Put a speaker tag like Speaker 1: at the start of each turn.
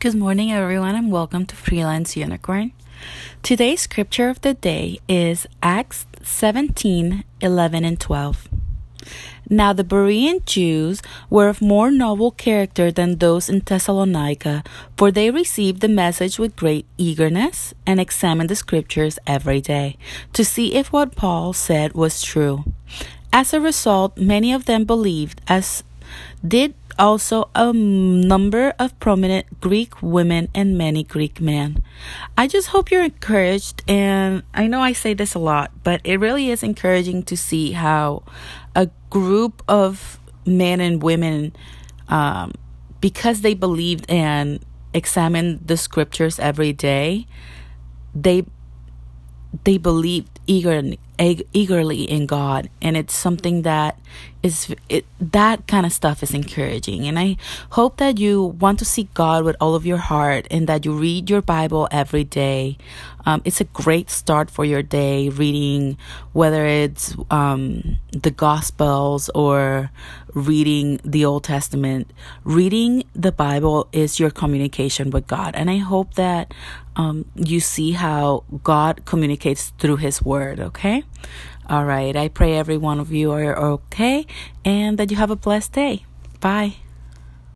Speaker 1: Good morning, everyone, and welcome to Freelance Unicorn. Today's scripture of the day is Acts 17 11 and 12. Now the Berean Jews were of more noble character than those in Thessalonica, for they received the message with great eagerness and examined the scriptures every day to see if what Paul said was true. As a result, many of them believed, as did also a number of prominent Greek women and many Greek men. I just hope you're encouraged, and I know I say this a lot, but it really is encouraging to see how a group of men and women, um, because they believed and examined the scriptures every day, they they believed eagerly in God and it's something that is it, that kind of stuff is encouraging. And I hope that you want to seek God with all of your heart and that you read your Bible every day. Um, it's a great start for your day reading whether it's um, the Gospels or reading the Old Testament. Reading the Bible is your communication with God and I hope that um, you see how God communicates through His Word okay all right. I pray every one of you are okay and that you have a blessed day. Bye.